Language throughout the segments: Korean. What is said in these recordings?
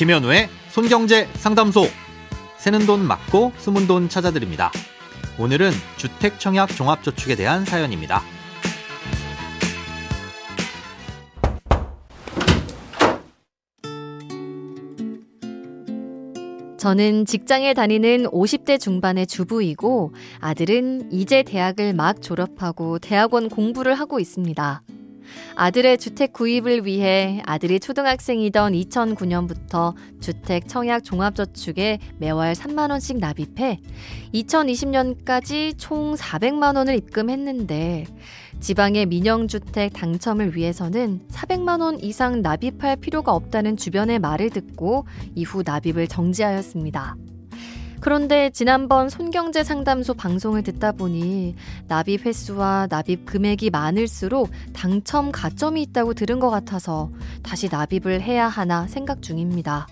김현우의 손경제 상담소. 새는 돈 맞고 숨은 돈 찾아드립니다. 오늘은 주택청약 종합저축에 대한 사연입니다. 저는 직장에 다니는 50대 중반의 주부이고 아들은 이제 대학을 막 졸업하고 대학원 공부를 하고 있습니다. 아들의 주택 구입을 위해 아들이 초등학생이던 2009년부터 주택 청약 종합저축에 매월 3만원씩 납입해 2020년까지 총 400만원을 입금했는데 지방의 민영주택 당첨을 위해서는 400만원 이상 납입할 필요가 없다는 주변의 말을 듣고 이후 납입을 정지하였습니다. 그런데 지난번 손경제 상담소 방송을 듣다 보니 납입 횟수와 납입 금액이 많을수록 당첨 가점이 있다고 들은 것 같아서 다시 납입을 해야 하나 생각 중입니다.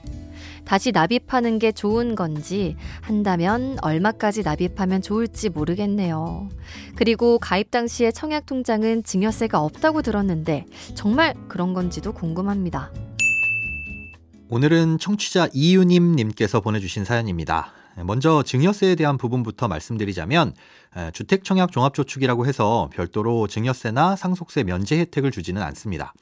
다시 납입하는 게 좋은 건지 한다면 얼마까지 납입하면 좋을지 모르겠네요. 그리고 가입 당시에 청약 통장은 증여세가 없다고 들었는데 정말 그런 건지도 궁금합니다. 오늘은 청취자 이유님 님께서 보내주신 사연입니다. 먼저 증여세에 대한 부분부터 말씀드리자면 주택청약 종합저축이라고 해서 별도로 증여세나 상속세 면제 혜택을 주지는 않습니다.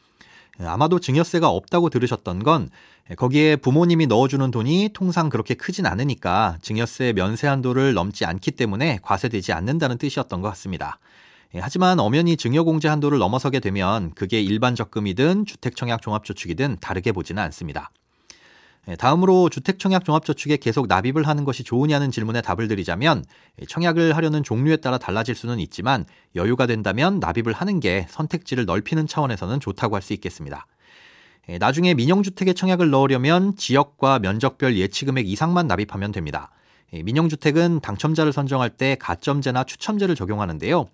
아마도 증여세가 없다고 들으셨던 건 거기에 부모님이 넣어주는 돈이 통상 그렇게 크진 않으니까 증여세 면세 한도를 넘지 않기 때문에 과세되지 않는다는 뜻이었던 것 같습니다. 하지만 엄연히 증여공제 한도를 넘어서게 되면 그게 일반 적금이든 주택청약 종합저축이든 다르게 보지는 않습니다. 예, 다음으로 주택청약 종합저축에 계속 납입을 하는 것이 좋으냐는 질문에 답을 드리자면 예, 청약을 하려는 종류에 따라 달라질 수는 있지만 여유가 된다면 납입을 하는 게 선택지를 넓히는 차원에서는 좋다고 할 수 있겠습니다. 예, 나중에 민영주택에 청약을 넣으려면 지역과 면적별 예치금액 이상만 납입하면 됩니다. 민영주택은 당첨자를 선정할 때 가점제나 추첨제를 적용하는데요.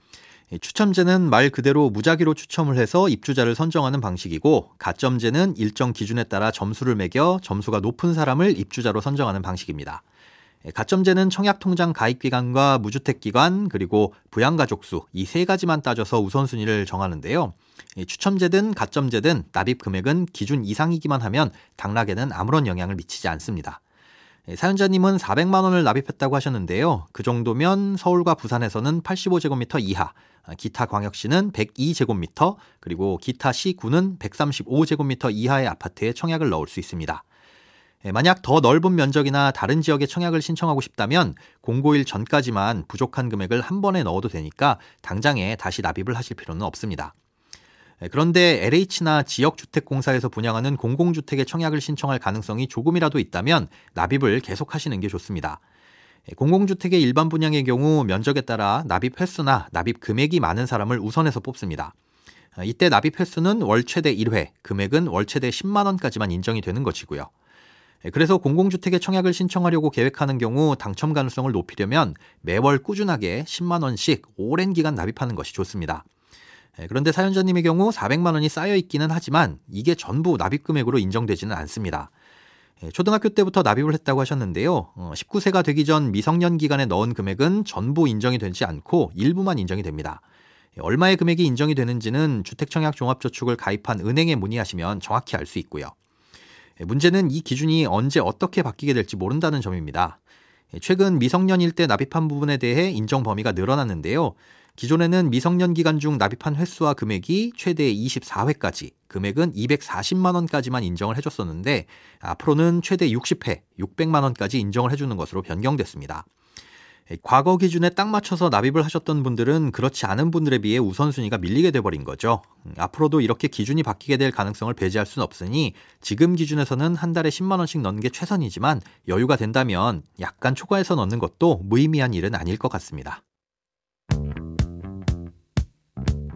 추첨제는 말 그대로 무작위로 추첨을 해서 입주자를 선정하는 방식이고 가점제는 일정 기준에 따라 점수를 매겨 점수가 높은 사람을 입주자로 선정하는 방식입니다. 가점제는 청약통장 가입기간과 무주택기간 그리고 부양가족수 이 세 가지만 따져서 우선순위를 정하는데요. 추첨제든 가점제든 납입 금액은 기준 이상이기만 하면 당락에는 아무런 영향을 미치지 않습니다. 예, 사연자님은 400만 원을 납입했다고 하셨는데요. 그 정도면 서울과 부산에서는 85제곱미터 이하, 아, 기타 광역시는 102제곱미터, 그리고 기타 시구는 135제곱미터 이하의 아파트에 청약을 넣을 수 있습니다. 예, 만약 더 넓은 면적이나 다른 지역에 청약을 신청하고 싶다면 공고일 전까지만 부족한 금액을 한 번에 넣어도 되니까 당장에 다시 납입을 하실 필요는 없습니다. 네, 그런데 LH나 지역주택공사에서 분양하는 공공주택의 청약을 신청할 가능성이 조금이라도 있다면 납입을 계속하시는 게 좋습니다. 네, 공공주택의 일반 분양의 경우 면적에 따라 납입 횟수나 납입 금액이 많은 사람을 우선해서 뽑습니다. 아, 이때 납입 횟수는 월 최대 1회, 금액은 월 최대 10만 원까지만 인정이 되는 것이고요. 네, 그래서 공공주택의 청약을 신청하려고 계획하는 경우 당첨 가능성을 높이려면 매월 꾸준하게 10만 원씩 오랜 기간 납입하는 것이 좋습니다. 예, 그런데 사연자님의 경우 400만 원이 쌓여 있기는 하지만 이게 전부 납입 금액으로 인정되지는 않습니다. 예, 초등학교 때부터 납입을 했다고 하셨는데요. 19세가 어, 되기 전 미성년 기간에 넣은 금액은 전부 인정이 되지 않고 일부만 인정이 됩니다. 예, 얼마의 금액이 인정이 되는지는 주택청약 종합저축을 가입한 은행에 문의하시면 정확히 알 수 있고요. 문제는 이 기준이 언제 어떻게 바뀌게 될지 모른다는 점입니다. 최근 미성년일 때 납입한 부분에 대해 인정 범위가 늘어났는데요. 기존에는 미성년 기간 중 납입한 횟수와 금액이 최대 24회까지 금액은 240만 원까지만 인정을 해줬었는데 앞으로는 최대 60회 600만 원까지 인정을 해주는 것으로 변경됐습니다. 과거 기준에 딱 맞춰서 납입을 하셨던 분들은 그렇지 않은 분들에 비해 우선순위가 밀리게 돼버린 거죠. 앞으로도 이렇게 기준이 바뀌게 될 가능성을 배제할 수는 없으니 지금 기준에서는 한 달에 10만 원씩 넣는 게 최선이지만 여유가 된다면 약간 초과해서 넣는 것도 무의미한 일은 아닐 것 같습니다.